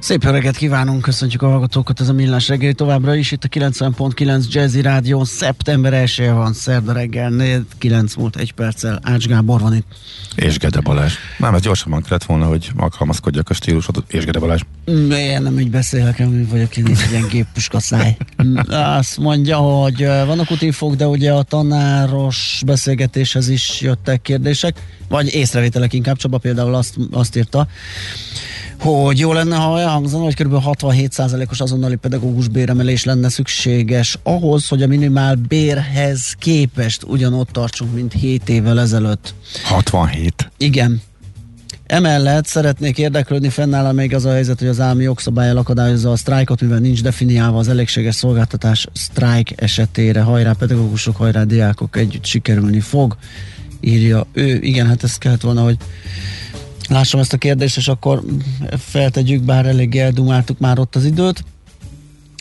Szép öreget kívánunk, köszöntjük a hallgatókat, ez a Millás reggeli továbbra is, itt a 90.9 Jazzy Rádió, szeptember 1 van, szerda reggel, 9 múlt egy perccel, Ács Gábor van itt. És Gede Balázs. Nem, ez gyorsabban kellett volna, hogy alkalmazkodjak a stílusot, és Gede Balázs. Én nem így beszélek, nem vagyok én egy ilyen géppuska száj. Mm, Azt mondja, hogy vannak útinfók, de ugye a tanáros beszélgetéshez is jöttek kérdések, vagy észrevételek inkább, Csaba például azt, azt írta, hogy jó lenne, ha elhangzana, hogy kb. 67%-os azonnali pedagógus béremelés lenne szükséges ahhoz, hogy a minimál bérhez képest ugyanott tartsunk, mint 7 évvel ezelőtt. 67. Igen. Emellett szeretnék érdeklődni, fennáll még az a helyzet, hogy az állami jogszabály akadályozza a sztrájkot, mivel nincs definiálva az elégséges szolgáltatás sztrájk esetére. Hajrá pedagógusok, hajrá diákok, együtt sikerülni fog, írja ő. Igen, hát ez kellett volna, hogy lássam ezt a kérdést, és akkor feltegyük, bár elég eldumáltuk már ott az időt.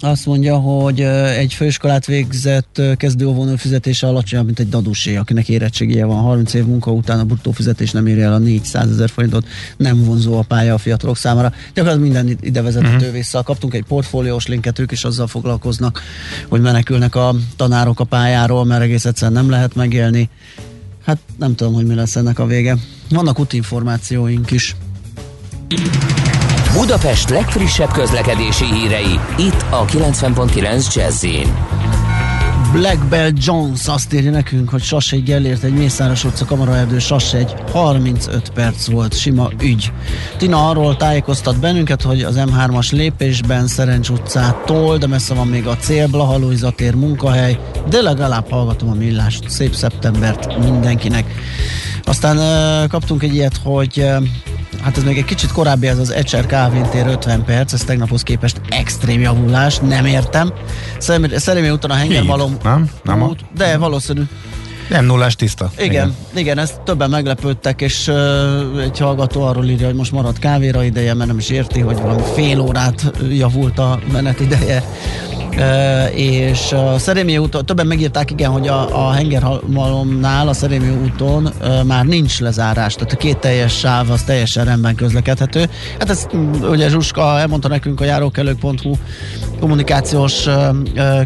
Azt mondja, hogy ö, egy főiskolát végzett ö, kezdőóvónő fizetése alacsonyabb, mint egy dadusé, akinek érettségije van. 30 év munka után a bruttó fizetés nem érje el a 400 ezer forintot, nem vonzó a pálya a fiatalok számára. Gyakorlatilag minden id- ide vezethető uh-huh. vissza. Kaptunk egy portfóliós linket, ők is azzal foglalkoznak, hogy menekülnek a tanárok a pályáról, mert egész egyszerűen nem lehet megélni. Hát nem tudom, hogy mi lesz ennek a vége. Vannak útinformációink is. Budapest legfrissebb közlekedési hírei, itt a 90.9 jazz Black Belt Jones azt írja nekünk, hogy Sassegy elért egy Mészáros utca kamaraerdő Sassegy 35 perc volt, sima ügy. Tina arról tájékoztat bennünket, hogy az M3-as lépésben Szerencs utcától, de messze van még a cél, Blaha Lujza tér munkahely, de legalább hallgatom a millást. Szép szeptembert mindenkinek. Aztán kaptunk egy ilyet, hogy hát ez még egy kicsit korábbi, ez az Ecser Kávin tér 50 perc, ez tegnaphoz képest extrém javulás, nem értem. Szerémi, úton a hengermalom Nem? Nem a- út, de valószínű. Nem nullás tiszta. Igen, igen, igen ezt többen meglepődtek, és uh, egy hallgató arról írja, hogy most maradt kávéra ideje, mert nem is érti, hogy valami fél órát javult a menet ideje. És a Szerémi úton, többen megírták, igen, hogy a, a hengermalomnál, a Szerémi úton már nincs lezárás, tehát a két teljes sáv az teljesen rendben közlekedhető. Hát ezt ugye Zsuska elmondta nekünk a járókelők.hu kommunikációs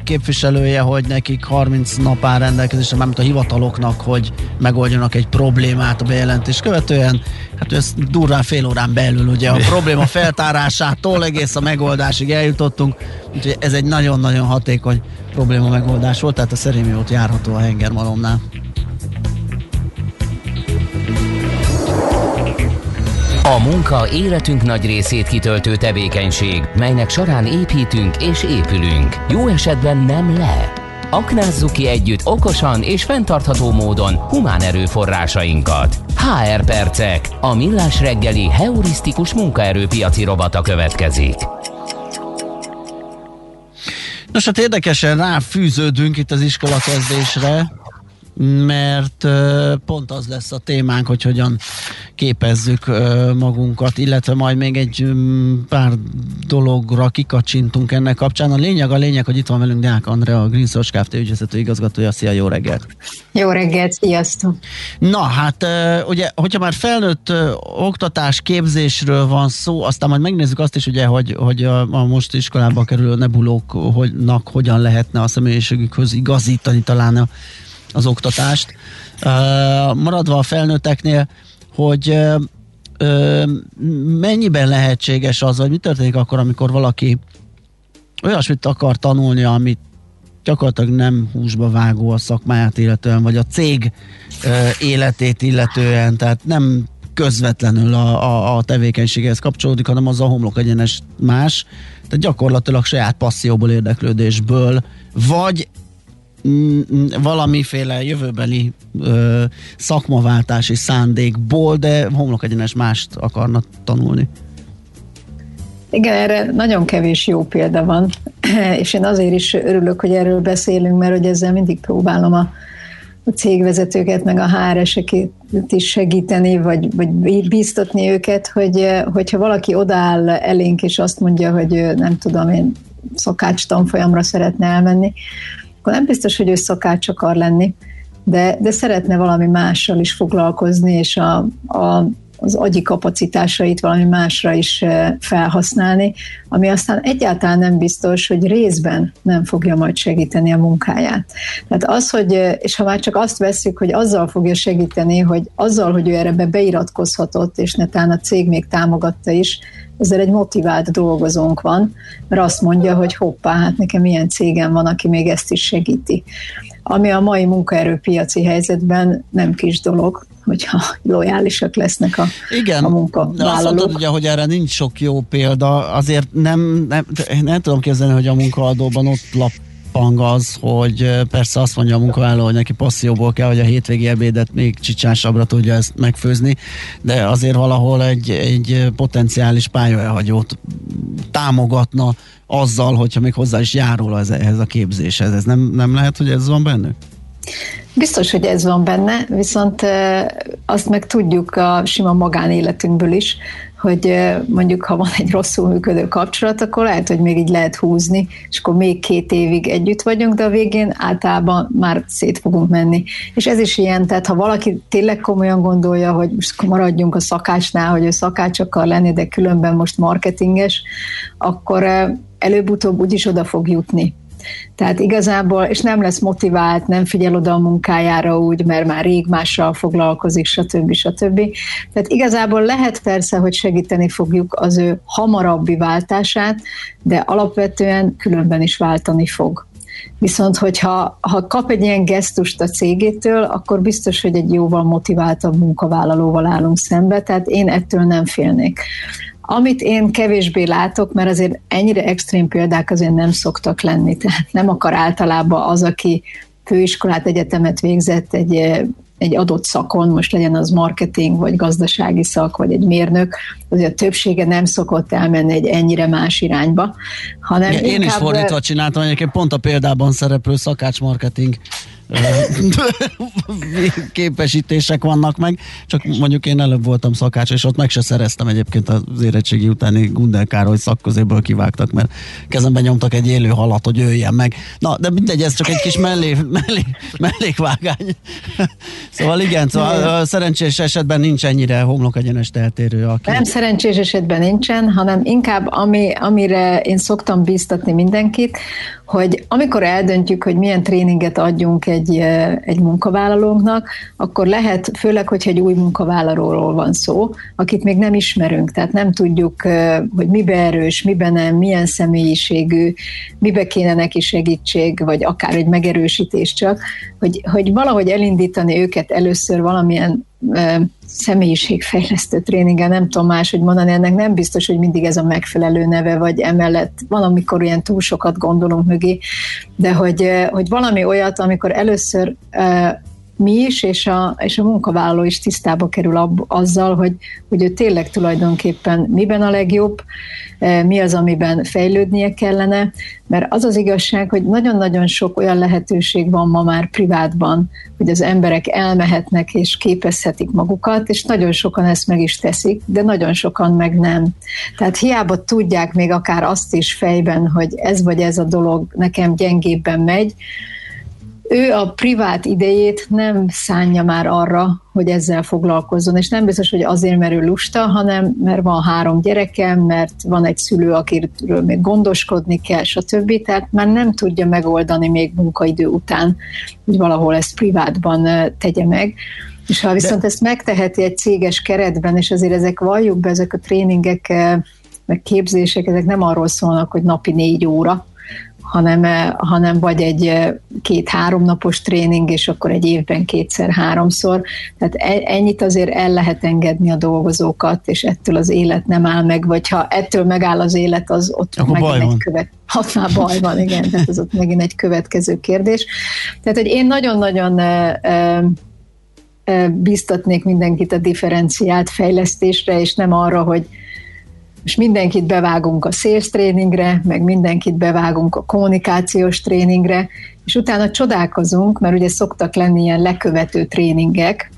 képviselője, hogy nekik 30 nap áll rendelkezésre, mármint a hivataloknak, hogy megoldjanak egy problémát a bejelentés követően. Hát ez durván fél órán belül ugye a probléma feltárásától egész a megoldásig eljutottunk, úgyhogy ez egy nagyon-nagyon hatékony probléma megoldás volt, tehát a Szerémi út járható a hengermalomnál. A munka életünk nagy részét kitöltő tevékenység, melynek során építünk és épülünk. Jó esetben nem le. Aknázzuk ki együtt okosan és fenntartható módon humán erőforrásainkat. HR Percek, a millás reggeli heurisztikus munkaerőpiaci robata következik. Nos, hát érdekesen ráfűződünk itt az iskola kezdésre, mert pont az lesz a témánk, hogy hogyan képezzük magunkat, illetve majd még egy mm, pár dologra kikacsintunk ennek kapcsán. A lényeg a lényeg, hogy itt van velünk Deák Andrea, a Green Source Kft. ügyvezető igazgatója. Szia, jó reggelt! Jó reggelt, sziasztok! Na hát, ugye, hogyha már felnőtt oktatás, képzésről van szó, aztán majd megnézzük azt is, ugye, hogy, hogy a, a most iskolába kerülő nebulóknak hogyan lehetne a személyiségükhöz igazítani talán a, az oktatást. Maradva a felnőtteknél, hogy mennyiben lehetséges az, vagy mi történik akkor, amikor valaki olyasmit akar tanulni, amit gyakorlatilag nem húsba vágó a szakmáját illetően, vagy a cég életét illetően, tehát nem közvetlenül a, a, a tevékenységhez kapcsolódik, hanem az a homlok egyenes más, tehát gyakorlatilag saját passzióból, érdeklődésből, vagy valamiféle jövőbeli ö, szakmaváltási szándékból, de homlok egyenes mást akarna tanulni. Igen, erre nagyon kevés jó példa van, és én azért is örülök, hogy erről beszélünk, mert hogy ezzel mindig próbálom a, a cégvezetőket, meg a HR-eseket is segíteni, vagy, vagy bíztatni őket, hogy hogyha valaki odáll elénk, és azt mondja, hogy nem tudom, én szakács tanfolyamra szeretne elmenni, akkor nem biztos, hogy ő szakács akar lenni, de, de szeretne valami mással is foglalkozni, és a, a az agyi kapacitásait valami másra is felhasználni, ami aztán egyáltalán nem biztos, hogy részben nem fogja majd segíteni a munkáját. Tehát az, hogy, és ha már csak azt veszük, hogy azzal fogja segíteni, hogy azzal, hogy ő erre beiratkozhatott, és netán a cég még támogatta is, ezzel egy motivált dolgozónk van, mert azt mondja, hogy hoppá, hát nekem ilyen cégem van, aki még ezt is segíti. Ami a mai munkaerőpiaci helyzetben nem kis dolog, hogyha lojálisak lesznek a, Igen, a munkavállalók. Azt mondtad, ugye, hogy erre nincs sok jó példa, azért nem, nem, nem tudom képzelni, hogy a munkaadóban ott lap pang az, hogy persze azt mondja a munkavállaló, hogy neki passzióból kell, hogy a hétvégi ebédet még csicsásabbra tudja ezt megfőzni, de azért valahol egy, egy potenciális pályaelhagyót támogatna azzal, hogyha még hozzá is járul az, ehhez a képzéshez. Ez nem, nem lehet, hogy ez van bennük? Biztos, hogy ez van benne, viszont azt meg tudjuk a sima magánéletünkből is, hogy mondjuk ha van egy rosszul működő kapcsolat, akkor lehet, hogy még így lehet húzni, és akkor még két évig együtt vagyunk, de a végén általában már szét fogunk menni. És ez is ilyen, tehát ha valaki tényleg komolyan gondolja, hogy most maradjunk a szakácsnál, hogy ő szakács akar lenni, de különben most marketinges, akkor előbb-utóbb úgyis oda fog jutni tehát igazából, és nem lesz motivált, nem figyel oda a munkájára úgy, mert már rég mással foglalkozik, stb. stb. Tehát igazából lehet persze, hogy segíteni fogjuk az ő hamarabbi váltását, de alapvetően különben is váltani fog. Viszont, hogyha ha kap egy ilyen gesztust a cégétől, akkor biztos, hogy egy jóval motiváltabb munkavállalóval állunk szembe, tehát én ettől nem félnék. Amit én kevésbé látok, mert azért ennyire extrém példák azért nem szoktak lenni, tehát nem akar általában az, aki főiskolát, egyetemet végzett egy, egy adott szakon, most legyen az marketing, vagy gazdasági szak, vagy egy mérnök, azért a többsége nem szokott elmenni egy ennyire más irányba, hanem Igen, Én is fordítva csináltam, egyébként pont a példában szereplő szakács marketing képesítések vannak meg, csak mondjuk én előbb voltam szakács, és ott meg se szereztem egyébként az érettségi utáni Gundel Károly szakközéből kivágtak, mert kezemben nyomtak egy élő halat, hogy öljen meg. Na, de mindegy, ez csak egy kis mellé, mellé, mellékvágány. szóval igen, szóval szerencsés esetben nincs ennyire homlok egyenes eltérő. Aki... Nem szerencsés esetben nincsen, hanem inkább ami, amire én szoktam bíztatni mindenkit, hogy amikor eldöntjük, hogy milyen tréninget adjunk egy, egy munkavállalónknak, akkor lehet, főleg, hogyha egy új munkavállalóról van szó, akit még nem ismerünk, tehát nem tudjuk, hogy mibe erős, mibe nem, milyen személyiségű, mibe kéne neki segítség, vagy akár egy megerősítés csak, hogy, hogy valahogy elindítani őket először valamilyen személyiségfejlesztő tréningen, nem tudom máshogy mondani, ennek nem biztos, hogy mindig ez a megfelelő neve, vagy emellett van, amikor ilyen túl sokat gondolunk mögé, de hogy, hogy valami olyat, amikor először mi is, és a, és a munkavállaló is tisztába kerül ab, azzal, hogy, hogy ő tényleg tulajdonképpen miben a legjobb, e, mi az, amiben fejlődnie kellene, mert az az igazság, hogy nagyon-nagyon sok olyan lehetőség van ma már privátban, hogy az emberek elmehetnek és képezhetik magukat, és nagyon sokan ezt meg is teszik, de nagyon sokan meg nem. Tehát hiába tudják még akár azt is fejben, hogy ez vagy ez a dolog nekem gyengébben megy, ő a privát idejét nem szánja már arra, hogy ezzel foglalkozzon, és nem biztos, hogy azért, mert ő lusta, hanem mert van három gyerekem, mert van egy szülő, akiről még gondoskodni kell, stb. Tehát már nem tudja megoldani még munkaidő után, hogy valahol ezt privátban tegye meg. És ha viszont De... ezt megteheti egy céges keretben, és azért ezek valljuk be, ezek a tréningek, meg képzések, ezek nem arról szólnak, hogy napi négy óra, hanem, eh, hanem vagy egy eh, két-három napos tréning, és akkor egy évben kétszer-háromszor. Tehát e, ennyit azért el lehet engedni a dolgozókat, és ettől az élet nem áll meg, vagy ha ettől megáll az élet, az ott akkor megint egy követ. Ott már baj van, igen, tehát az ott megint egy következő kérdés. Tehát, hogy én nagyon-nagyon eh, biztatnék mindenkit a differenciált fejlesztésre, és nem arra, hogy most mindenkit bevágunk a sales tréningre, meg mindenkit bevágunk a kommunikációs tréningre, és utána csodálkozunk, mert ugye szoktak lenni ilyen lekövető tréningek,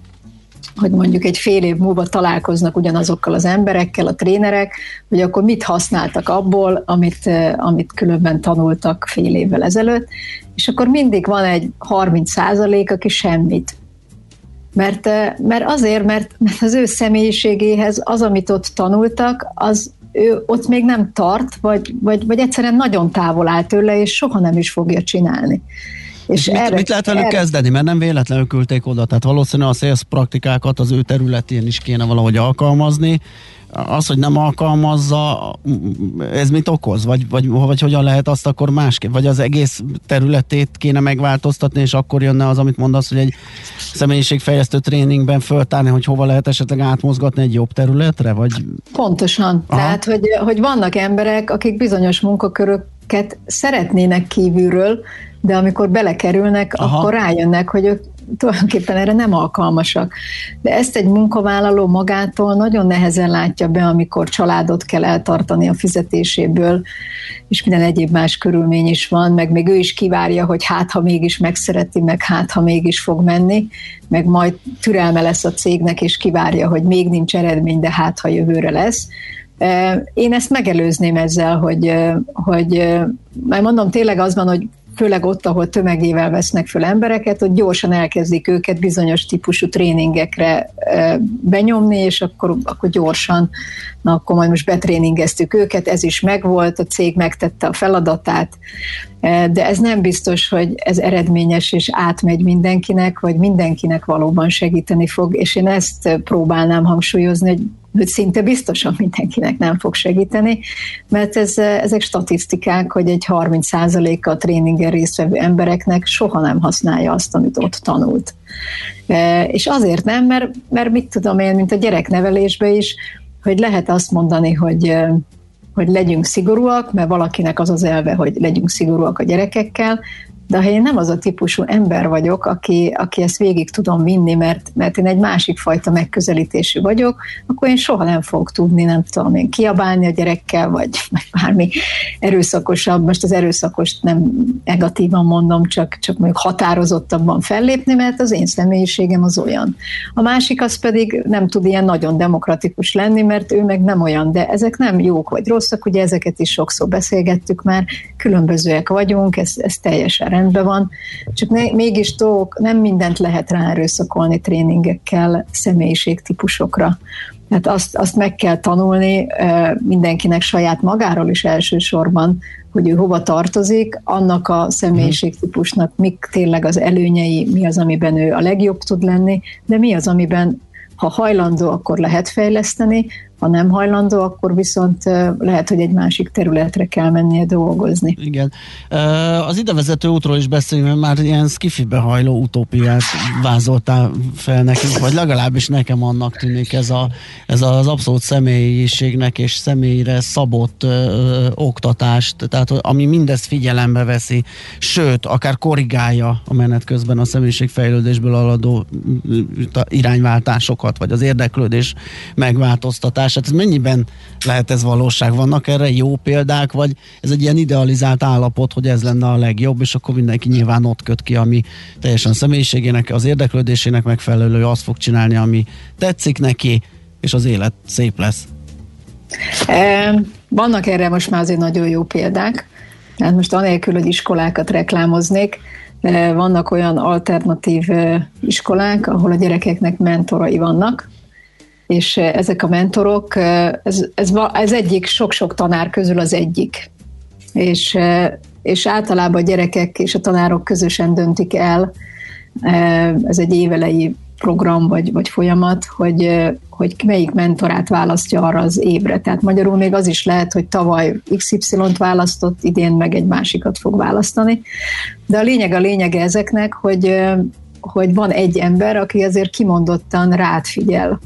hogy mondjuk egy fél év múlva találkoznak ugyanazokkal az emberekkel, a trénerek, hogy akkor mit használtak abból, amit, amit különben tanultak fél évvel ezelőtt, és akkor mindig van egy 30 százalék, aki semmit. Mert, mert azért, mert, mert az ő személyiségéhez az, amit ott tanultak, az ő ott még nem tart, vagy, vagy, vagy egyszerűen nagyon távol áll tőle, és soha nem is fogja csinálni. És mit, erre, mit lehet velük erre... kezdeni? Mert nem véletlenül küldték oda, tehát valószínűleg a sales praktikákat az ő területén is kéne valahogy alkalmazni. Az, hogy nem alkalmazza, ez mit okoz? Vagy, vagy, vagy hogyan lehet azt akkor másképp? Vagy az egész területét kéne megváltoztatni, és akkor jönne az, amit mondasz, hogy egy személyiségfejlesztő tréningben föltárni, hogy hova lehet esetleg átmozgatni egy jobb területre? Vagy... Pontosan. Aha. Tehát, hogy, hogy vannak emberek, akik bizonyos munkaköröket szeretnének kívülről, de amikor belekerülnek, Aha. akkor rájönnek, hogy ők tulajdonképpen erre nem alkalmasak. De ezt egy munkavállaló magától nagyon nehezen látja be, amikor családot kell eltartani a fizetéséből, és minden egyéb más körülmény is van, meg még ő is kivárja, hogy hát, ha mégis megszereti, meg hát, ha mégis fog menni, meg majd türelme lesz a cégnek, és kivárja, hogy még nincs eredmény, de hát, ha jövőre lesz. Én ezt megelőzném ezzel, hogy, hogy már mondom, tényleg az van, hogy főleg ott, ahol tömegével vesznek föl embereket, hogy gyorsan elkezdik őket bizonyos típusú tréningekre benyomni, és akkor, akkor gyorsan, na akkor majd most betréningeztük őket, ez is megvolt, a cég megtette a feladatát, de ez nem biztos, hogy ez eredményes és átmegy mindenkinek, vagy mindenkinek valóban segíteni fog, és én ezt próbálnám hangsúlyozni, hogy hogy szinte biztosan mindenkinek nem fog segíteni, mert ez, ezek statisztikák, hogy egy 30%-a a tréningen résztvevő embereknek soha nem használja azt, amit ott tanult. E, és azért nem, mert, mert mit tudom én, mint a gyereknevelésben is, hogy lehet azt mondani, hogy e, hogy legyünk szigorúak, mert valakinek az az elve, hogy legyünk szigorúak a gyerekekkel, de ha én nem az a típusú ember vagyok, aki, aki ezt végig tudom vinni, mert, mert én egy másik fajta megközelítésű vagyok, akkor én soha nem fogok tudni, nem tudom én, kiabálni a gyerekkel, vagy, vagy bármi erőszakosabb. Most az erőszakost nem negatívan mondom, csak, csak mondjuk határozottabban fellépni, mert az én személyiségem az olyan. A másik az pedig nem tud ilyen nagyon demokratikus lenni, mert ő meg nem olyan, de ezek nem jók vagy rosszak, ugye ezeket is sokszor beszélgettük már, különbözőek vagyunk, ez, ez teljesen rendben van, csak ne, mégis dolgok, nem mindent lehet rá erőszakolni tréningekkel személyiségtípusokra. Tehát azt, azt meg kell tanulni mindenkinek saját magáról is elsősorban, hogy ő hova tartozik, annak a személyiségtípusnak mik tényleg az előnyei, mi az, amiben ő a legjobb tud lenni, de mi az, amiben ha hajlandó, akkor lehet fejleszteni, ha nem hajlandó, akkor viszont lehet, hogy egy másik területre kell mennie dolgozni. Igen. Az idevezető útról is beszélünk, mert már ilyen skifibe hajló utópiát vázoltál fel nekünk, vagy legalábbis nekem annak tűnik ez, a, ez az abszolút személyiségnek és személyre szabott ö, oktatást, tehát ami mindezt figyelembe veszi, sőt, akár korrigálja a menet közben a személyiségfejlődésből aladó irányváltásokat, vagy az érdeklődés megváltoztatását Hát ez mennyiben lehet ez valóság? Vannak erre jó példák, vagy ez egy ilyen idealizált állapot, hogy ez lenne a legjobb, és akkor mindenki nyilván ott köt ki, ami teljesen személyiségének, az érdeklődésének megfelelő, azt fog csinálni, ami tetszik neki, és az élet szép lesz. Vannak erre most már azért nagyon jó példák. Tehát most anélkül, hogy iskolákat reklámoznék, vannak olyan alternatív iskolák, ahol a gyerekeknek mentorai vannak, és eh, ezek a mentorok, eh, ez, ez, ez egyik, sok-sok tanár közül az egyik. És, eh, és általában a gyerekek és a tanárok közösen döntik el, ez egy évelei program vagy, vagy folyamat, hogy, hogy melyik mentorát választja arra az évre. Tehát magyarul még az is lehet, hogy tavaly XY-t választott, idén meg egy másikat fog választani. De a lényeg a lényege ezeknek, hogy, hogy van egy ember, aki azért kimondottan rád figyel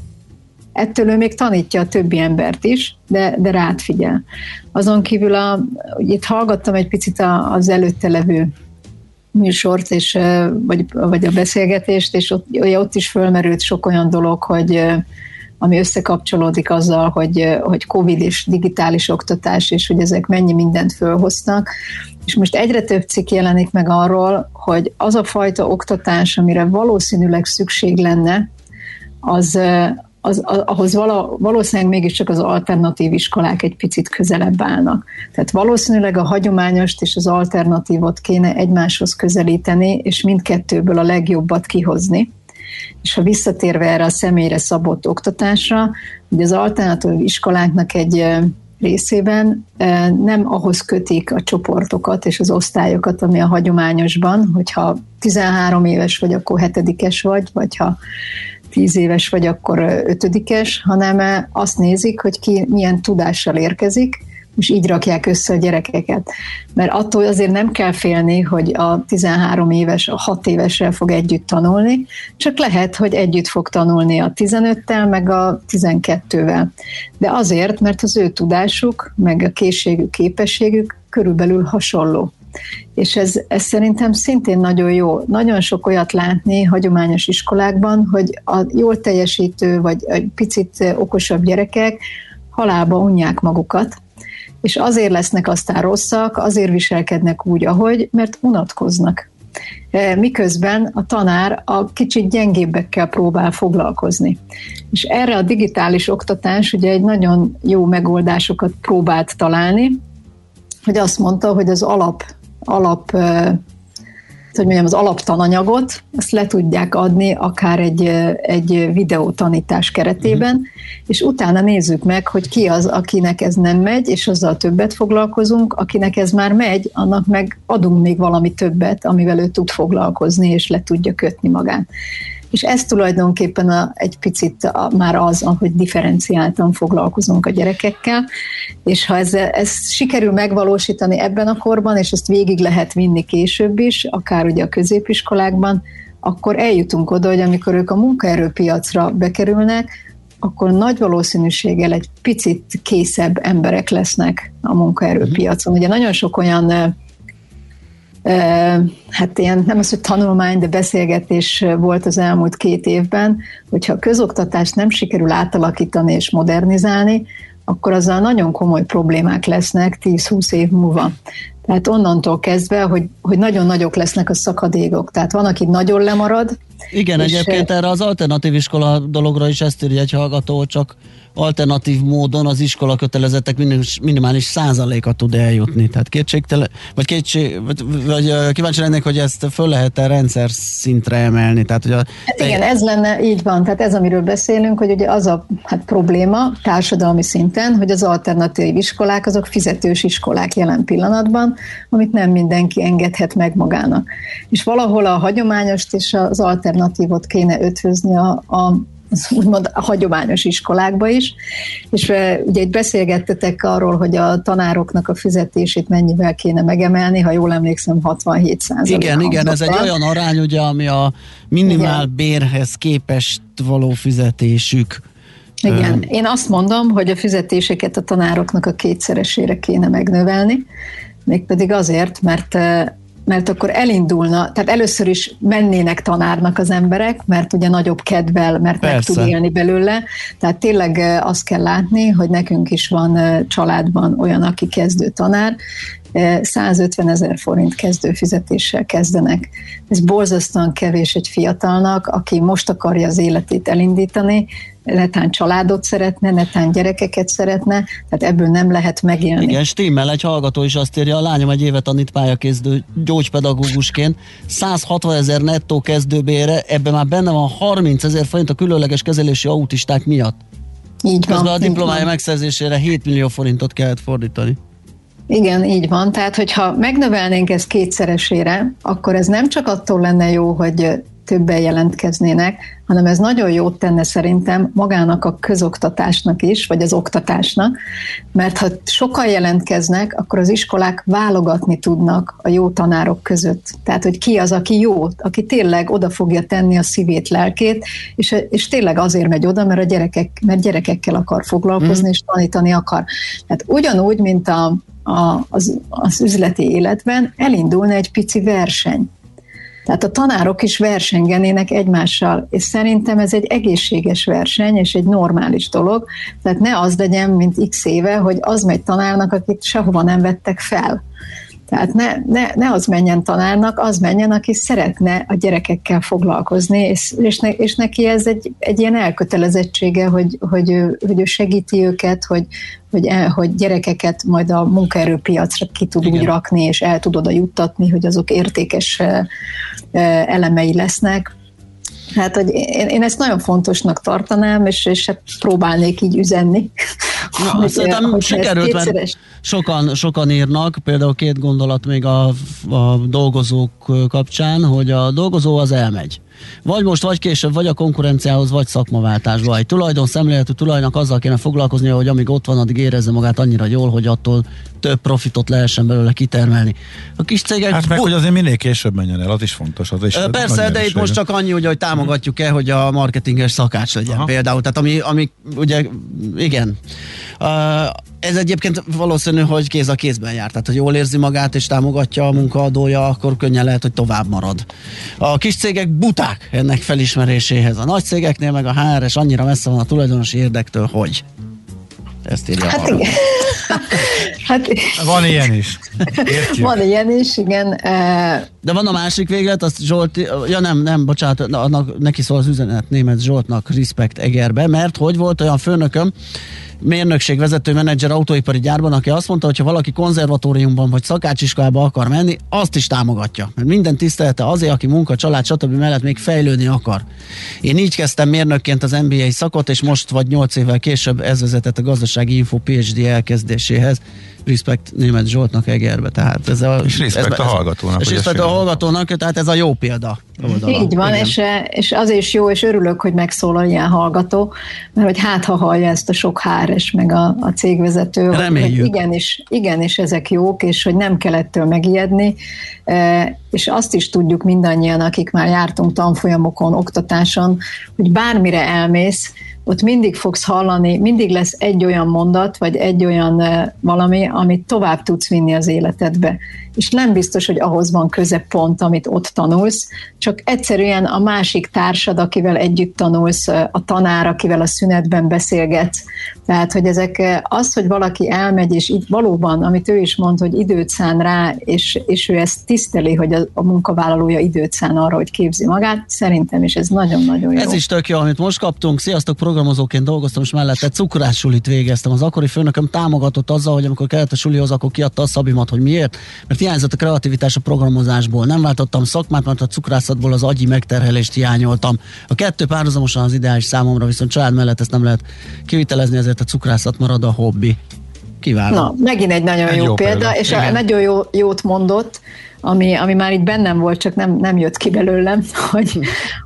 ettől ő még tanítja a többi embert is, de, de rád figyel. Azon kívül a, itt hallgattam egy picit az előtte levő műsort, és, vagy, vagy a beszélgetést, és ott, ott is fölmerült sok olyan dolog, hogy, ami összekapcsolódik azzal, hogy, hogy COVID és digitális oktatás, és hogy ezek mennyi mindent fölhoznak. És most egyre több cikk jelenik meg arról, hogy az a fajta oktatás, amire valószínűleg szükség lenne, az, az, ahhoz vala, valószínűleg mégiscsak az alternatív iskolák egy picit közelebb állnak. Tehát valószínűleg a hagyományost és az alternatívot kéne egymáshoz közelíteni, és mindkettőből a legjobbat kihozni. És ha visszatérve erre a személyre szabott oktatásra, hogy az alternatív iskoláknak egy részében nem ahhoz kötik a csoportokat és az osztályokat, ami a hagyományosban, hogyha 13 éves vagy, akkor hetedikes vagy, vagy ha tíz éves vagy, akkor ötödikes, hanem azt nézik, hogy ki milyen tudással érkezik, és így rakják össze a gyerekeket. Mert attól azért nem kell félni, hogy a 13 éves, a 6 évesre fog együtt tanulni, csak lehet, hogy együtt fog tanulni a 15-tel, meg a 12-vel. De azért, mert az ő tudásuk, meg a készségük, képességük körülbelül hasonló. És ez, ez szerintem szintén nagyon jó. Nagyon sok olyat látni hagyományos iskolákban, hogy a jól teljesítő, vagy egy picit okosabb gyerekek halálba unják magukat, és azért lesznek aztán rosszak, azért viselkednek úgy, ahogy, mert unatkoznak. E, miközben a tanár a kicsit gyengébbekkel próbál foglalkozni. És erre a digitális oktatás ugye egy nagyon jó megoldásokat próbált találni, hogy azt mondta, hogy az alap alap hogy mondjam, az alaptananyagot, azt le tudják adni akár egy, egy videótanítás keretében, uh-huh. és utána nézzük meg, hogy ki az, akinek ez nem megy, és azzal többet foglalkozunk, akinek ez már megy, annak meg adunk még valami többet, amivel ő tud foglalkozni, és le tudja kötni magát. És ez tulajdonképpen a, egy picit a, már az, ahogy differenciáltan foglalkozunk a gyerekekkel, és ha ez, ez sikerül megvalósítani ebben a korban, és ezt végig lehet vinni később is, akár ugye a középiskolákban, akkor eljutunk oda, hogy amikor ők a munkaerőpiacra bekerülnek, akkor nagy valószínűséggel egy picit készebb emberek lesznek a munkaerőpiacon. Ugye nagyon sok olyan hát ilyen nem az, hogy tanulmány, de beszélgetés volt az elmúlt két évben, hogyha a közoktatást nem sikerül átalakítani és modernizálni, akkor azzal nagyon komoly problémák lesznek 10-20 év múlva. Tehát onnantól kezdve, hogy, hogy nagyon nagyok lesznek a szakadékok. Tehát van, aki nagyon lemarad. Igen, egyébként erre az alternatív iskola dologra is ezt írja egy hallgató, csak alternatív módon az iskola kötelezettek minimális százaléka tud eljutni. Tehát kétségtelen, vagy, kétség, vagy, vagy kíváncsi lennék, hogy ezt föl lehet-e rendszer szintre emelni. Tehát, hogy a, hát igen, ez lenne, így van. Tehát ez, amiről beszélünk, hogy ugye az a hát, probléma társadalmi szinten, hogy az alternatív iskolák azok fizetős iskolák jelen pillanatban, amit nem mindenki engedhet meg magának. És valahol a hagyományost és az alternatívot kéne ötvözni a, a az úgymond a hagyományos iskolákba is, és ugye itt beszélgettetek arról, hogy a tanároknak a fizetését mennyivel kéne megemelni, ha jól emlékszem 67 százalék. Igen, igen, ez egy olyan arány, ugye, ami a minimál igen. bérhez képest való fizetésük. Igen, én azt mondom, hogy a fizetéseket a tanároknak a kétszeresére kéne megnövelni, mégpedig azért, mert mert akkor elindulna, tehát először is mennének tanárnak az emberek, mert ugye nagyobb kedvel, mert Persze. meg tud élni belőle. Tehát tényleg azt kell látni, hogy nekünk is van családban olyan, aki kezdő tanár, 150 ezer forint kezdő fizetéssel kezdenek. Ez borzasztóan kevés egy fiatalnak, aki most akarja az életét elindítani, netán családot szeretne, netán gyerekeket szeretne, tehát ebből nem lehet megélni. Igen, stimmel, egy hallgató is azt írja, a lányom egy évet tanít pályakézdő gyógypedagógusként, 160 ezer nettó kezdőbére, ebben már benne van 30 ezer forint a különleges kezelési autisták miatt. Így van. Közben a diplomája megszerzésére 7 millió forintot kellett fordítani. Igen, így van. Tehát, hogyha megnövelnénk ezt kétszeresére, akkor ez nem csak attól lenne jó, hogy többen jelentkeznének, hanem ez nagyon jót tenne szerintem magának a közoktatásnak is, vagy az oktatásnak, mert ha sokan jelentkeznek, akkor az iskolák válogatni tudnak a jó tanárok között. Tehát, hogy ki az, aki jó, aki tényleg oda fogja tenni a szívét, lelkét, és, és tényleg azért megy oda, mert a gyerekek, mert gyerekekkel akar foglalkozni, mm. és tanítani akar. Tehát ugyanúgy, mint a, a, az, az üzleti életben elindulna egy pici verseny Tehát a tanárok is versengenének egymással, és szerintem ez egy egészséges verseny, és egy normális dolog. Tehát ne az legyen, mint x éve, hogy az megy tanárnak, akit sehova nem vettek fel. Tehát ne, ne, ne az menjen tanárnak, az menjen, aki szeretne a gyerekekkel foglalkozni, és, és, ne, és neki ez egy, egy ilyen elkötelezettsége, hogy, hogy, ő, hogy ő segíti őket, hogy, hogy, el, hogy gyerekeket majd a munkaerőpiacra ki tud Igen. úgy rakni, és el tud oda juttatni, hogy azok értékes elemei lesznek. Hát, hogy én, én ezt nagyon fontosnak tartanám, és, és hát próbálnék így üzenni. Na, hogy, szerintem hogy sikerült, mert sokan, sokan írnak, például két gondolat még a, a dolgozók kapcsán, hogy a dolgozó az elmegy. Vagy most, vagy később, vagy a konkurenciához, vagy szakmaváltásba. Egy tulajdon szemléletű tulajnak azzal kéne foglalkoznia, hogy amíg ott van, addig érezze magát annyira jól, hogy attól több profitot lehessen belőle kitermelni. A kis cégek... Hát meg, hogy azért minél később menjen el, az is fontos. Az is Persze, de itt most csak annyi, hogy, hogy támogatjuk-e, hogy a marketinges szakács legyen Aha. például. Tehát ami, ami ugye, igen. Ez egyébként valószínű, hogy kéz a kézben jár. Tehát, hogy jól érzi magát és támogatja a munkaadója, akkor könnyen lehet, hogy tovább marad. A kis cégek buták ennek felismeréséhez. A nagy cégeknél meg a HRS annyira messze van a tulajdonosi érdektől, hogy ezt írja hát igen. hát, van ilyen is. Értjük. Van ilyen is, igen. De van a másik véglet, azt Zsolt, ja nem, nem, bocsánat, annak, neki szól az üzenet német Zsoltnak, respect Egerbe, mert hogy volt olyan főnököm, mérnökség vezető menedzser autóipari gyárban, aki azt mondta, hogy ha valaki konzervatóriumban vagy szakácsiskolába akar menni, azt is támogatja. Mert minden tisztelete azért, aki munka, család, stb. mellett még fejlődni akar. Én így kezdtem mérnökként az MBA szakot, és most vagy 8 évvel később ez vezetett a gazdasági info PhD elkezdéséhez respekt német Zsoltnak Egerbe. Tehát ez a, és respekt ez, a hallgatónak. És respekt a hallgatónak, tehát ez a jó példa. Oldala. Így van, és, és az is jó, és örülök, hogy megszólal ilyen hallgató, mert hogy hát ha hallja ezt a sok háres, meg a, a cégvezető, Reméljük. hogy igenis, igenis ezek jók, és hogy nem kell ettől megijedni, e, és azt is tudjuk mindannyian, akik már jártunk tanfolyamokon, oktatáson, hogy bármire elmész, ott mindig fogsz hallani, mindig lesz egy olyan mondat, vagy egy olyan valami, amit tovább tudsz vinni az életedbe. És nem biztos, hogy ahhoz van köze pont, amit ott tanulsz, csak egyszerűen a másik társad, akivel együtt tanulsz, a tanár, akivel a szünetben beszélgetsz. Tehát, hogy ezek az, hogy valaki elmegy, és így valóban, amit ő is mond, hogy időt szán rá, és, és ő ezt tiszteli, hogy a, a munkavállalója időt szán arra, hogy képzi magát, szerintem is ez nagyon-nagyon jó. Ez is tök jó, amit most kaptunk. Sziasztok, programozóként dolgoztam, és mellette cukrásulit végeztem. Az akkori főnököm támogatott azzal, hogy amikor kellett a sulihoz, akkor kiadta a szabimat, hogy miért, mert hiányzott a kreativitás a programozásból. Nem váltottam szakmát, mert a cukrászatból az agyi megterhelést hiányoltam. A kettő párhuzamosan az ideális számomra, viszont család mellett ezt nem lehet kivitelezni, ezért a cukrászat marad a hobbi. Kiváló. Na, megint egy nagyon egy jó, jó példa, példa, és Igen. nagyon jó, jót mondott, ami, ami már itt bennem volt, csak nem, nem jött ki belőlem, hogy,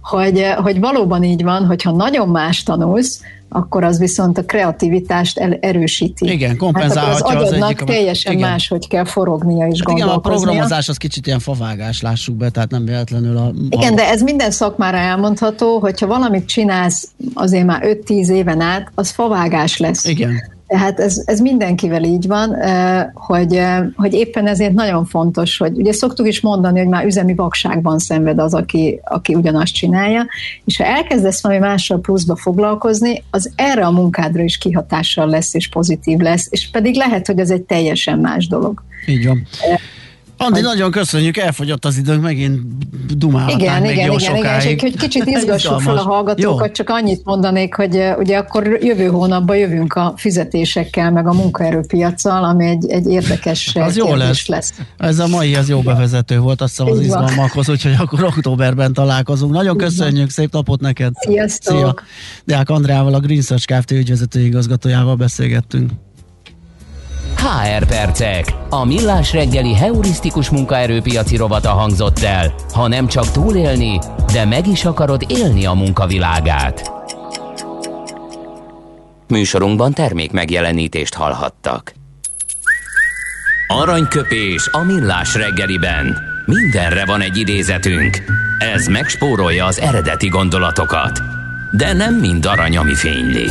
hogy, hogy valóban így van, hogyha nagyon más tanulsz, akkor az viszont a kreativitást erősíti. Igen, kompenzálhatja hát az, az az teljesen igen. más, hogy kell forognia és hát igen, a programozás az kicsit ilyen favágás, lássuk be, tehát nem véletlenül a... Igen, a... de ez minden szakmára elmondható, hogyha valamit csinálsz azért már 5-10 éven át, az favágás lesz. Igen. Tehát ez, ez mindenkivel így van, hogy, hogy éppen ezért nagyon fontos, hogy ugye szoktuk is mondani, hogy már üzemi vakságban szenved az, aki, aki ugyanazt csinálja, és ha elkezdesz valami mással pluszba foglalkozni, az erre a munkádra is kihatással lesz, és pozitív lesz, és pedig lehet, hogy ez egy teljesen más dolog. Így van. Andi, hogy... nagyon köszönjük, elfogyott az időnk, megint dumálhatnánk igen, még igen, jó igen, sokáig. igen, hogy kicsit izgassuk fel a hallgatókat, jó. csak annyit mondanék, hogy ugye akkor jövő hónapban jövünk a fizetésekkel, meg a munkaerőpiacsal, ami egy, egy érdekes az jó lesz. lesz. Ez a mai, az jó bevezető volt, azt hiszem az izgalmakhoz, úgyhogy akkor októberben találkozunk. Nagyon köszönjük, szép napot neked! Sziasztok! Szia! Deák Andrával, a Green Search Kft. ügyvezető igazgatójával beszélgettünk. HR percek. A millás reggeli heurisztikus munkaerőpiaci rovata hangzott el. Ha nem csak túlélni, de meg is akarod élni a munkavilágát. Műsorunkban termék megjelenítést hallhattak. Aranyköpés a millás reggeliben. Mindenre van egy idézetünk. Ez megspórolja az eredeti gondolatokat. De nem mind arany, ami fényli.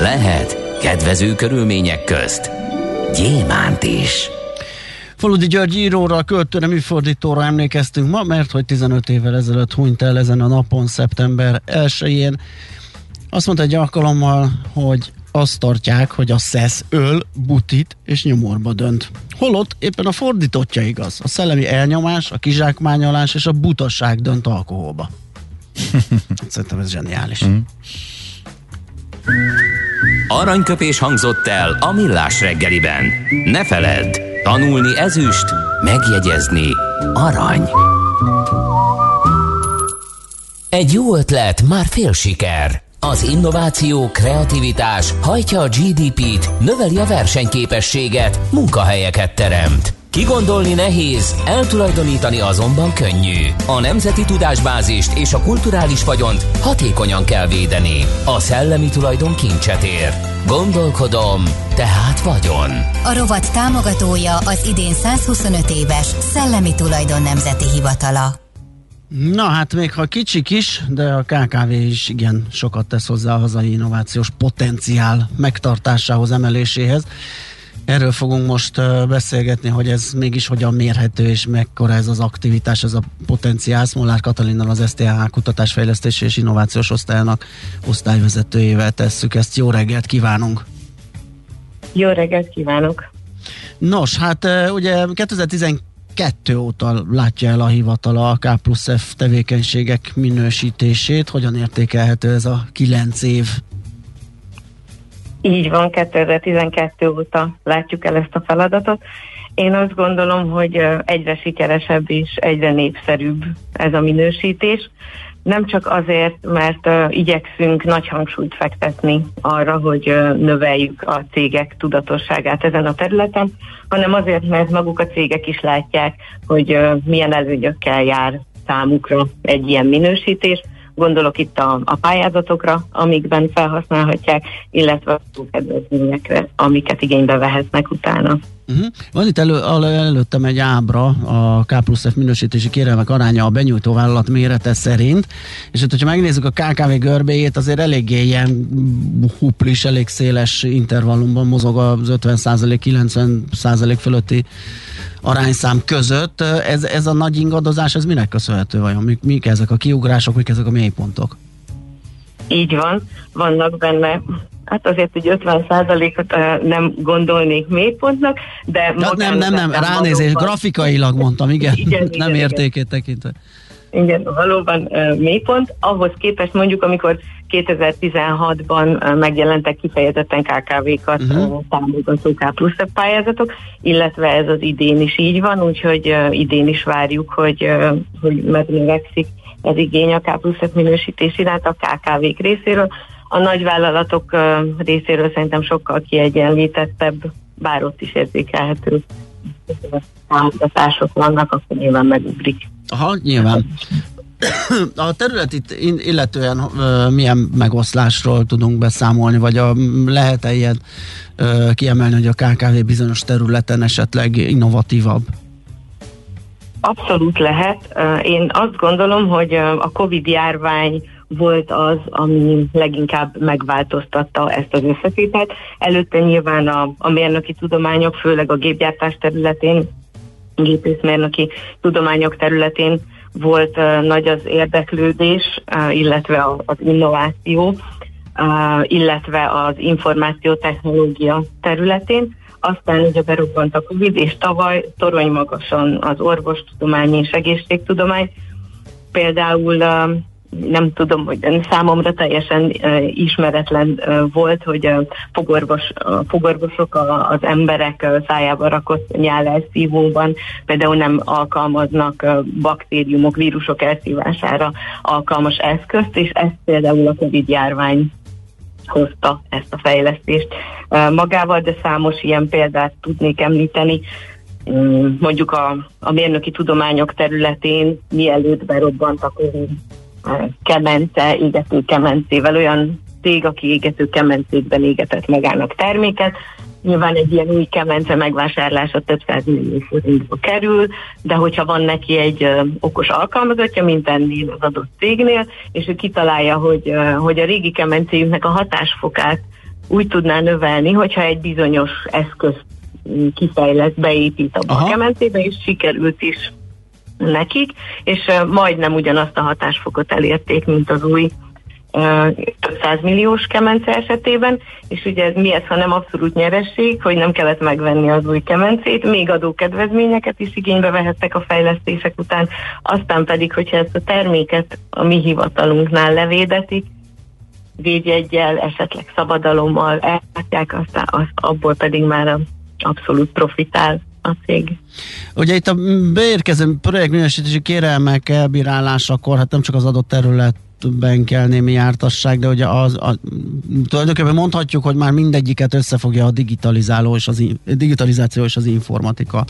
Lehet kedvező körülmények közt gyémánt is. Faludi György íróra, költőre, műfordítóra emlékeztünk ma, mert hogy 15 évvel ezelőtt hunyt el ezen a napon, szeptember 1-én. Azt mondta egy alkalommal, hogy azt tartják, hogy a szesz öl, butit és nyomorba dönt. Holott éppen a fordítottja igaz. A szellemi elnyomás, a kizsákmányolás és a butasság dönt alkoholba. Szerintem ez zseniális. Mm. Aranyköpés hangzott el a millás reggeliben. Ne feledd, tanulni ezüst, megjegyezni arany. Egy jó ötlet, már fél siker. Az innováció, kreativitás hajtja a GDP-t, növeli a versenyképességet, munkahelyeket teremt. Kigondolni nehéz, eltulajdonítani azonban könnyű. A nemzeti tudásbázist és a kulturális vagyont hatékonyan kell védeni. A szellemi tulajdon kincset ér. Gondolkodom, tehát vagyon. A rovat támogatója az idén 125 éves Szellemi Tulajdon Nemzeti Hivatala. Na hát még ha kicsik is, de a KKV is igen sokat tesz hozzá a hazai innovációs potenciál megtartásához, emeléséhez. Erről fogunk most beszélgetni, hogy ez mégis hogyan mérhető, és mekkora ez az aktivitás, ez a potenciál. Smolár Katalinnal az STH kutatásfejlesztési és innovációs osztályának osztályvezetőjével tesszük ezt. Jó reggelt kívánunk! Jó reggelt kívánok! Nos, hát ugye 2012 óta látja el a hivatala a K plusz F tevékenységek minősítését. Hogyan értékelhető ez a kilenc év így van, 2012 óta látjuk el ezt a feladatot. Én azt gondolom, hogy egyre sikeresebb és egyre népszerűbb ez a minősítés. Nem csak azért, mert uh, igyekszünk nagy hangsúlyt fektetni arra, hogy uh, növeljük a cégek tudatosságát ezen a területen, hanem azért, mert maguk a cégek is látják, hogy uh, milyen előnyökkel jár számukra egy ilyen minősítés, Gondolok itt a, a pályázatokra, amikben felhasználhatják, illetve a kedvezményekre, amiket igénybe vehetnek utána. Uh-huh. Van itt elő, előttem egy ábra, a K plusz F minősítési kérelmek aránya a benyújtó vállalat mérete szerint, és hát, hogyha megnézzük a KKV görbéjét, azért eléggé ilyen huplis, elég széles intervallumban mozog az 50%-90% fölötti arányszám között. Ez, ez a nagy ingadozás, ez minek köszönhető vajon? Mik, mik ezek a kiugrások, mik ezek a mélypontok? Így van, vannak benne Hát azért, hogy 50% ot nem gondolnék mélypontnak, de... Ja, nem, nem, nem, ránézés, grafikailag mondtam, igen, igen nem igen, értékét tekintve. Igen, valóban mélypont. Ahhoz képest mondjuk, amikor 2016-ban megjelentek kifejezetten KKV-kat uh-huh. támogató K plusz pályázatok, illetve ez az idén is így van, úgyhogy idén is várjuk, hogy, hogy megnövekszik az igény a K plusz minősítés iránt a KKV-k részéről. A nagyvállalatok részéről szerintem sokkal kiegyenlítettebb, bár ott is érzékelhető támogatások vannak, akkor nyilván megugrik. Aha, nyilván. A területit illetően milyen megoszlásról tudunk beszámolni, vagy a, lehet-e ilyen kiemelni, hogy a KKV bizonyos területen esetleg innovatívabb? Abszolút lehet. Én azt gondolom, hogy a Covid járvány volt az, ami leginkább megváltoztatta ezt az összetételt. Előtte nyilván a, a mérnöki tudományok, főleg a gépgyártás területén, gépészmérnöki tudományok területén volt nagy az érdeklődés, illetve az innováció, illetve az információtechnológia területén. Aztán ugye berobbant a Covid, és tavaly torony magasan az orvostudomány és egészségtudomány. Például nem tudom, hogy számomra teljesen ismeretlen volt, hogy a fogorvos, uh, fogorvosok a, az emberek szájába rakott nyálelszívóban például nem alkalmaznak baktériumok, vírusok elszívására alkalmas eszközt, és ezt például a Covid járvány hozta ezt a fejlesztést. Magával, de számos ilyen példát tudnék említeni, mondjuk a, a mérnöki tudományok területén mielőtt berobbant a COVID kemence, égető kemencével, olyan cég, aki égető kemencékben égetett magának terméket, Nyilván egy ilyen új kemence megvásárlása több száz millió forintba kerül, de hogyha van neki egy ö, okos alkalmazottja, mint ennél az adott cégnél, és ő kitalálja, hogy, ö, hogy a régi kemencéjüknek a hatásfokát úgy tudná növelni, hogyha egy bizonyos eszközt kifejlett, beépít abba Aha. a kemencébe, és sikerült is nekik, és majdnem ugyanazt a hatásfokot elérték, mint az új 500 milliós kemence esetében, és ugye ez mi ez, ha nem abszolút nyeresség, hogy nem kellett megvenni az új kemencét, még adókedvezményeket is igénybe vehettek a fejlesztések után, aztán pedig, hogyha ezt a terméket a mi hivatalunknál levédetik, védjegyel, esetleg szabadalommal ellátják, aztán az, abból pedig már abszolút profitál a cég. Ugye itt a beérkező projektminősítési kérelmek elbírálásakor, hát nem csak az adott terület ben kell némi jártasság, de ugye az, a, tulajdonképpen mondhatjuk, hogy már mindegyiket összefogja a digitalizáló és az, digitalizáció és az informatika.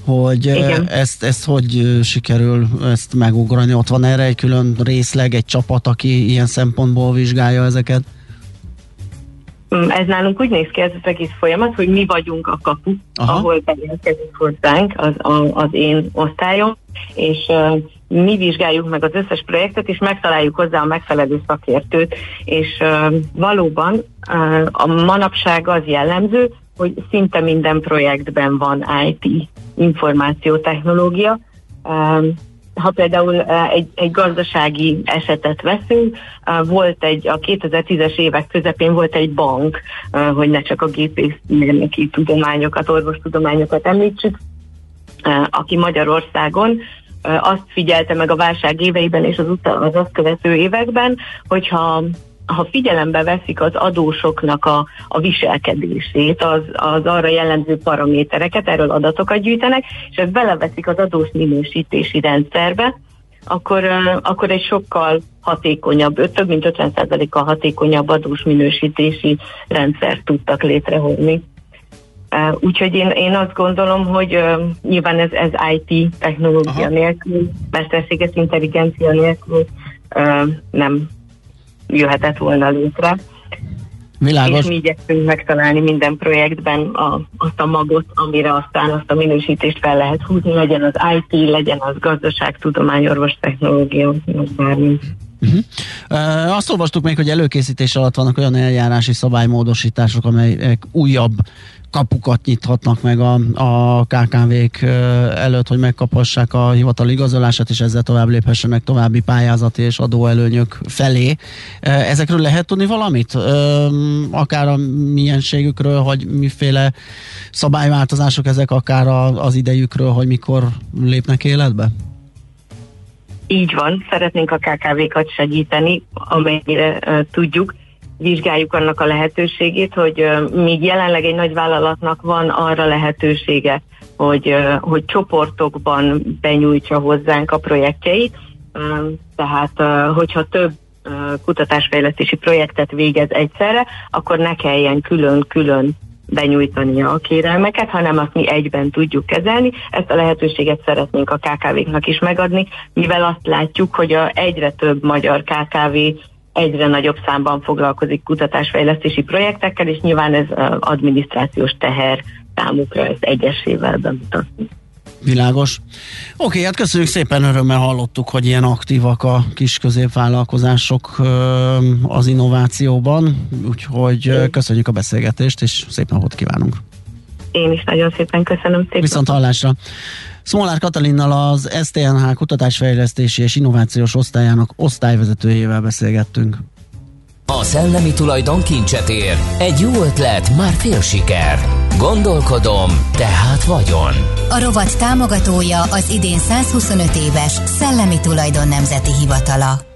Hogy Igen. ezt, ezt hogy sikerül ezt megugrani? Ott van erre egy külön részleg, egy csapat, aki ilyen szempontból vizsgálja ezeket? Mm, ez nálunk úgy néz ki ez az egész folyamat, hogy mi vagyunk a kapu, Aha. ahol bejelentkezik hozzánk az, a, az én osztályom, és uh, mi vizsgáljuk meg az összes projektet, és megtaláljuk hozzá a megfelelő szakértőt, és uh, valóban uh, a manapság az jellemző, hogy szinte minden projektben van IT, információtechnológia, uh, ha például egy, egy gazdasági esetet veszünk, volt egy, a 2010-es évek közepén volt egy bank, hogy ne csak a gépészmérnöki tudományokat, orvostudományokat említsük, aki Magyarországon azt figyelte meg a válság éveiben és az, az azt követő években, hogyha ha figyelembe veszik az adósoknak a, a viselkedését, az, az arra jellemző paramétereket, erről adatokat gyűjtenek, és ezt beleveszik az adós minősítési rendszerbe, akkor, akkor egy sokkal hatékonyabb, több mint 50%-kal hatékonyabb adós minősítési rendszert tudtak létrehozni. Úgyhogy én, én azt gondolom, hogy uh, nyilván ez, ez IT technológia Aha. nélkül, mesterséges intelligencia nélkül uh, nem jöhetett volna létre. Világos. És mi igyekszünk megtalálni minden projektben a, azt a magot, amire aztán azt a minősítést fel lehet húzni, legyen az IT, legyen az gazdaság, tudomány, orvos, technológia, bármi. Uh-huh. Uh, azt olvastuk még, hogy előkészítés alatt vannak olyan eljárási szabálymódosítások, amelyek újabb kapukat nyithatnak meg a, a KKV-k előtt, hogy megkaphassák a hivatal igazolását, és ezzel tovább léphessenek további pályázati és adóelőnyök felé. Ezekről lehet tudni valamit? Akár a mienségükről, vagy miféle szabályváltozások ezek, akár az idejükről, hogy mikor lépnek életbe? Így van, szeretnénk a KKV-kat segíteni, amennyire uh, tudjuk vizsgáljuk annak a lehetőségét, hogy még jelenleg egy nagy vállalatnak van arra lehetősége, hogy, hogy csoportokban benyújtsa hozzánk a projektjeit, tehát hogyha több kutatásfejlesztési projektet végez egyszerre, akkor ne kelljen külön-külön benyújtania a kérelmeket, hanem azt mi egyben tudjuk kezelni. Ezt a lehetőséget szeretnénk a KKV-knak is megadni, mivel azt látjuk, hogy a egyre több magyar KKV egyre nagyobb számban foglalkozik kutatásfejlesztési projektekkel, és nyilván ez adminisztrációs teher számukra ezt egyesével bemutatni. Világos. Oké, hát köszönjük szépen, örömmel hallottuk, hogy ilyen aktívak a kis középvállalkozások az innovációban, úgyhogy köszönjük a beszélgetést, és szép napot kívánunk. Én is nagyon szépen köszönöm szépen. Viszont hallásra. Szmolár Katalinnal az STNH kutatásfejlesztési és innovációs osztályának osztályvezetőjével beszélgettünk. A szellemi tulajdon kincset ér. Egy jó ötlet, már fél siker. Gondolkodom, tehát vagyon. A rovat támogatója az idén 125 éves Szellemi Tulajdon Nemzeti Hivatala.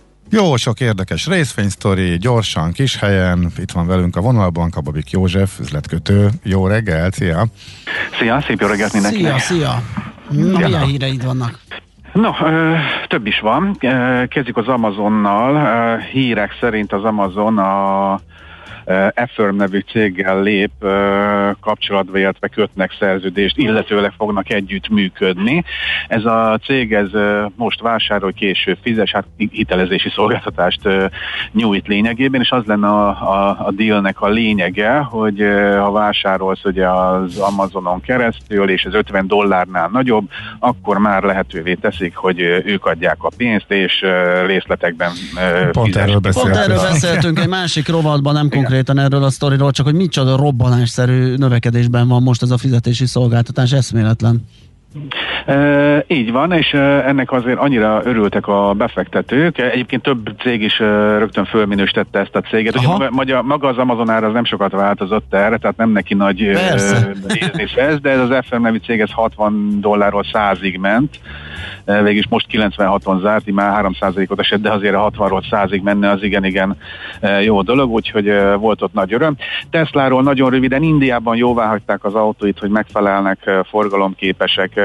Jó, sok érdekes részvénysztori, gyorsan, kis helyen. Itt van velünk a vonalban Kababik József, üzletkötő. Jó reggel, szia! Szia, szép jó reggelt mindenkinek! Szia, szia! Na, szia. milyen híreid vannak? No, több is van. Kezdjük az Amazonnal. Hírek szerint az Amazon a Affirm nevű céggel lép kapcsolatba, illetve kötnek szerződést, illetőleg fognak együtt működni. Ez a cég ez most vásárol, később fizes, hát hitelezési szolgáltatást nyújt lényegében, és az lenne a, a, a dealnek a lényege, hogy ha vásárolsz ugye az Amazonon keresztül, és ez 50 dollárnál nagyobb, akkor már lehetővé teszik, hogy ők adják a pénzt, és részletekben Pont erről Pont erről beszéltünk egy másik rovatban, nem Igen. Konkrétan erről a sztoriról, csak hogy micsoda robbanásszerű növekedésben van most ez a fizetési szolgáltatás, eszméletlen. E, így van, és ennek azért annyira örültek a befektetők. Egyébként több cég is rögtön fölminősítette ezt a céget. Ugye maga, maga az Amazon ára az nem sokat változott erre, tehát nem neki nagy nézni ez, de ez az FM nevű cég ez 60 dollárról 100-ig ment. Végülis most 96-on zárt, így már 3%-ot esett, de azért a 60-ról 100-ig menne az igen-igen jó dolog, úgyhogy volt ott nagy öröm. Tesláról nagyon röviden, Indiában jóvá hagyták az autóit, hogy megfelelnek, forgalomképesek,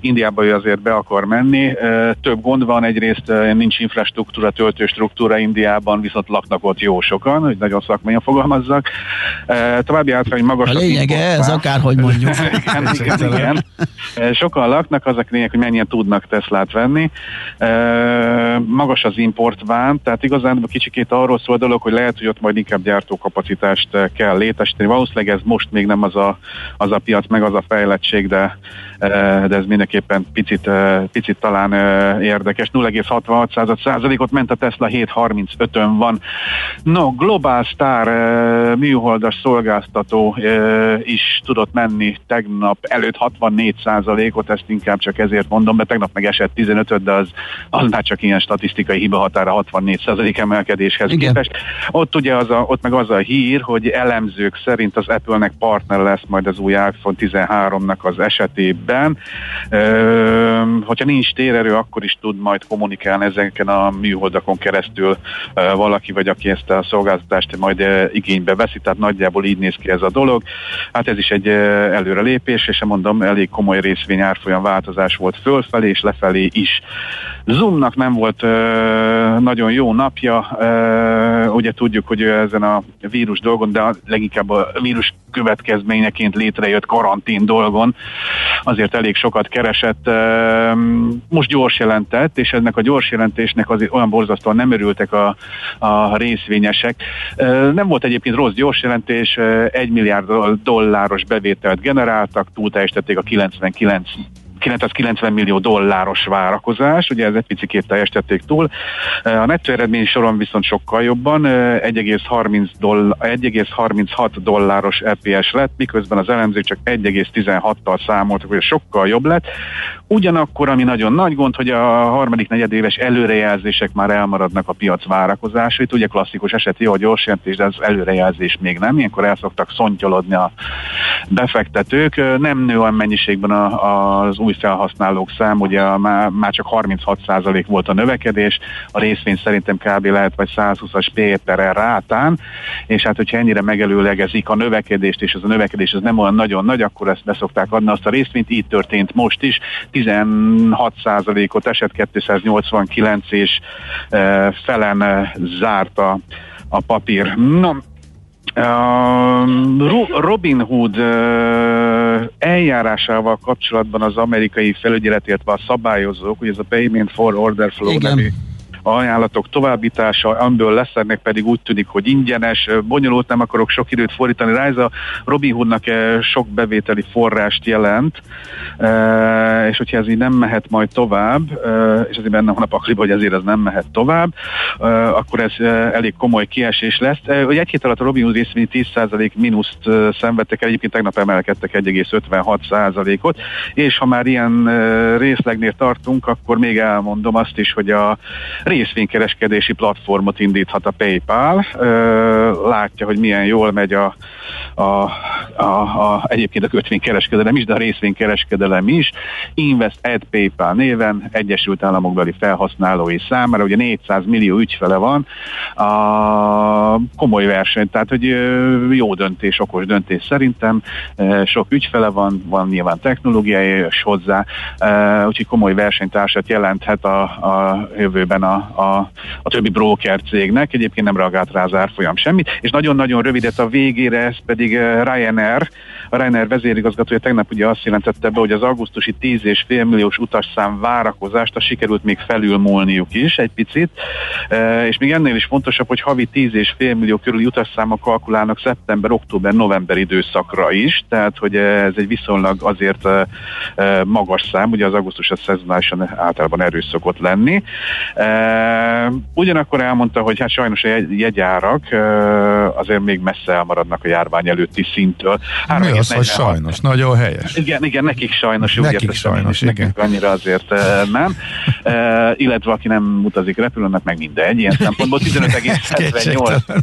Indiába ő azért be akar menni. Több gond van, egyrészt nincs infrastruktúra, töltőstruktúra Indiában, viszont laknak ott jó sokan, hogy nagyon szakmányan fogalmazzak. További által, hogy magas. A lényege ez, akárhogy mondjuk. igen, igen, igen. Sokan laknak, az a lényeg, hogy mennyien tudnak Teslát venni. Magas az importván, tehát igazán kicsikét arról szól a dolog, hogy lehet, hogy ott majd inkább gyártókapacitást kell létesíteni. Valószínűleg ez most még nem az a, az a piac, meg az a fejlettség, de de ez mindenképpen picit, picit talán érdekes. 0,66 százalékot ment a Tesla, 7,35-ön van. No, Global Star műholdas szolgáltató is tudott menni tegnap előtt 64 százalékot, ezt inkább csak ezért mondom, mert tegnap meg esett 15 de az, az már csak ilyen statisztikai hiba határa 64 százalék emelkedéshez Igen. képest. Ott ugye az a, ott meg az a hír, hogy elemzők szerint az Apple-nek partner lesz majd az új iPhone 13-nak az esetében, során. Hogyha nincs térerő, akkor is tud majd kommunikálni ezeken a műholdakon keresztül valaki, vagy aki ezt a szolgáltatást majd igénybe veszi, tehát nagyjából így néz ki ez a dolog. Hát ez is egy előrelépés, és mondom, elég komoly részvény árfolyam változás volt fölfelé és lefelé is. Zoomnak nem volt nagyon jó napja, ugye tudjuk, hogy ezen a vírus dolgon, de leginkább a vírus következményeként létrejött karantén dolgon azért elég sokat keresett. Most gyors jelentett, és ennek a gyors jelentésnek azért olyan borzasztóan nem örültek a, a részvényesek. Nem volt egyébként rossz gyors jelentés, egy milliárd dolláros bevételt generáltak, túlteljesítették a 99 990 millió dolláros várakozás, ugye ez egy picit teljesítették túl. A nettó eredmény soron viszont sokkal jobban, 1,30 doll- 1,36 dolláros EPS lett, miközben az elemzők csak 1,16-tal számoltak, hogy sokkal jobb lett. Ugyanakkor, ami nagyon nagy gond, hogy a harmadik negyedéves előrejelzések már elmaradnak a piac várakozásait. Ugye klasszikus eset jó a gyors jelentés, de az előrejelzés még nem. Ilyenkor el szoktak szontyolodni a befektetők. Nem nő olyan mennyiségben a, az új felhasználók szám, ugye már, már csak 36% volt a növekedés, a részvény szerintem kb. lehet vagy 120-as Péterre rátán, és hát hogyha ennyire megelőlegezik a növekedést, és ez a növekedés az nem olyan nagyon nagy, akkor ezt beszokták adni azt a részvényt, így történt most is, 16%-ot esett 289 és e, felen e, zárt a, a papír. No, Robin Hood eljárásával kapcsolatban az amerikai felügyelet, illetve a szabályozók, hogy ez a Payment for Order Flow Igen. nevű ajánlatok továbbítása, amiből lesznek pedig úgy tűnik, hogy ingyenes, bonyolult, nem akarok sok időt fordítani rá, ez a Robinhoodnak sok bevételi forrást jelent, és hogyha ez így nem mehet majd tovább, és azért benne van a pakliba, hogy ezért ez nem mehet tovább, akkor ez elég komoly kiesés lesz. Hogy egy hét alatt a Robinhood részvény 10% mínuszt szenvedtek el, egyébként tegnap emelkedtek 1,56%-ot, és ha már ilyen részlegnél tartunk, akkor még elmondom azt is, hogy a részvénykereskedési platformot indíthat a PayPal. Látja, hogy milyen jól megy a, a a, a, egyébként a kötvénykereskedelem is, de a részvénykereskedelem is. Invest Ed PayPal néven Egyesült Államokbeli felhasználói számára, ugye 400 millió ügyfele van, a komoly verseny, tehát hogy jó döntés, okos döntés szerintem, sok ügyfele van, van nyilván technológiája és hozzá, úgyhogy komoly versenytársat jelenthet a, a jövőben a, a, a többi broker cégnek, egyébként nem reagált rá az árfolyam semmit, és nagyon-nagyon rövidet a végére, ez pedig Ryanair, a Ryanair vezérigazgatója tegnap ugye azt jelentette be, hogy az augusztusi 10,5 milliós utasszám várakozást a sikerült még felülmúlniuk is egy picit, és még ennél is fontosabb, hogy havi 10,5 millió körüli utasszámok kalkulálnak szeptember, október, november időszakra is, tehát hogy ez egy viszonylag azért magas szám, ugye az augusztus a szezonálisan általában erős szokott lenni. Ugyanakkor elmondta, hogy hát sajnos a jegyárak azért még messze elmaradnak a járvány előtti szinttől. Mi az, hogy sajnos? Nagyon helyes. Igen, igen, nekik sajnos. Nekik értem, sajnos, igen. Nekik annyira azért nem. Illetve aki nem utazik repülőnek, meg mindegy. Ilyen szempontból 15,78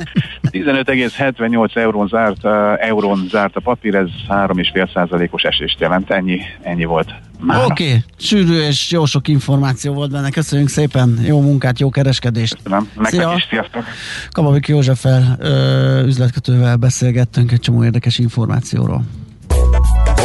15,78 eurón zárt, eurón zárt a papír, ez 3,5 százalékos esést jelent. Ennyi, ennyi volt. Oké, okay. sűrű és jó sok információ volt benne. Köszönjük szépen, jó munkát, jó kereskedést. Köszönöm, Szia. is, sziasztok. Kababik Józseffel, üzletkötővel beszélgettünk egy csomó érdekes információról.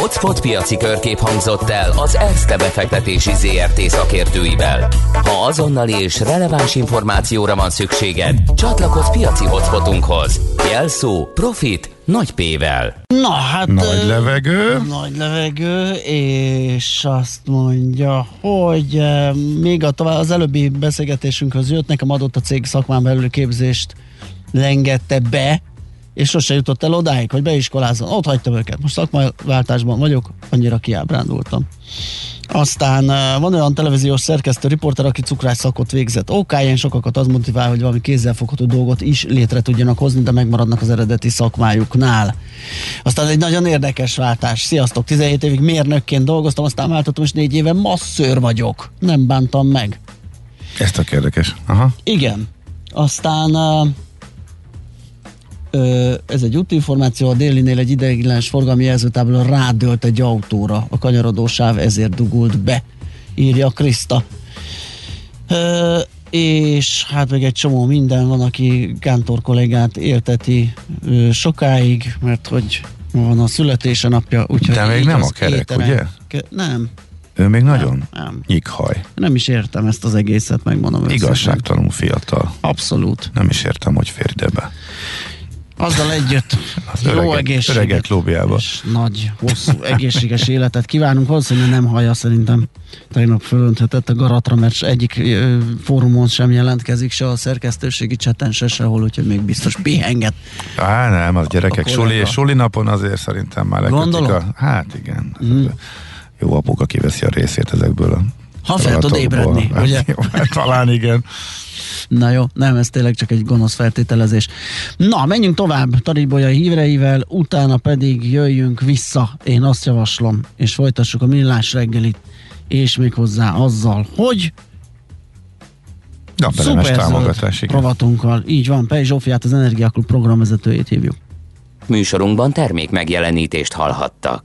Hotspot piaci körkép hangzott el az ESZTE befektetési ZRT szakértőivel. Ha azonnali és releváns információra van szükséged, csatlakozz piaci hotspotunkhoz. Jelszó Profit nagy P-vel. Na hát... Nagy levegő. Nagy levegő, és azt mondja, hogy még a tovább, az előbbi beszélgetésünkhöz jött, nekem adott a cég szakmán belül képzést lengette be, és sose jutott el odáig, hogy beiskolázzon. Ott hagytam őket. Most szakmaváltásban vagyok, annyira kiábrándultam. Aztán van olyan televíziós szerkesztő riporter, aki cukrás szakot végzett. OK, ilyen sokakat az motivál, hogy valami kézzelfogható dolgot is létre tudjanak hozni, de megmaradnak az eredeti szakmájuknál. Aztán egy nagyon érdekes váltás. Sziasztok, 17 évig mérnökként dolgoztam, aztán váltottam, és négy éve masszőr vagyok. Nem bántam meg. Ez tök érdekes. Aha. Igen. Aztán ez egy útinformáció, a délinél egy ideiglenes forgalmi jelzőtábla rádölt egy autóra, a kanyarodó sáv ezért dugult be, írja Kriszta. És hát még egy csomó minden van, aki Kántor kollégát érteti sokáig, mert hogy van a születése napja, úgyhogy De még nem a kerek, éteren, ugye? Ke- nem. Ő még nagyon nem, nem. nyikhaj. Nem is értem ezt az egészet, megmondom. Igazságtalanul fiatal. Abszolút. Nem is értem, hogy fér ide be. Azzal együtt az jó öreget, egészséget. Öregek lóbjába. És nagy, hosszú, egészséges életet kívánunk. Valószínűleg nem hallja szerintem. Tegnap fölönthetett a garatra, mert egyik ö, fórumon sem jelentkezik, se a szerkesztőségi cseten, se sehol, úgyhogy még biztos pihenget. Á, nem, az gyerekek suli, suli napon azért szerintem már lekötik a... Hát igen. Mm. Jó apuka kiveszi a részét ezekből a ha fel tud ébredni, hát, ugye? Jó, hát talán igen. Na jó, nem, ez tényleg csak egy gonosz feltételezés. Na, menjünk tovább Taribolyai híreivel, utána pedig jöjjünk vissza, én azt javaslom, és folytassuk a millás reggelit, és még hozzá azzal, hogy Napelemes támogatás, igen. rovatunkkal. Így van, Pej Zsófiát, az Energiaklub programvezetőjét hívjuk. Műsorunkban termék megjelenítést hallhattak.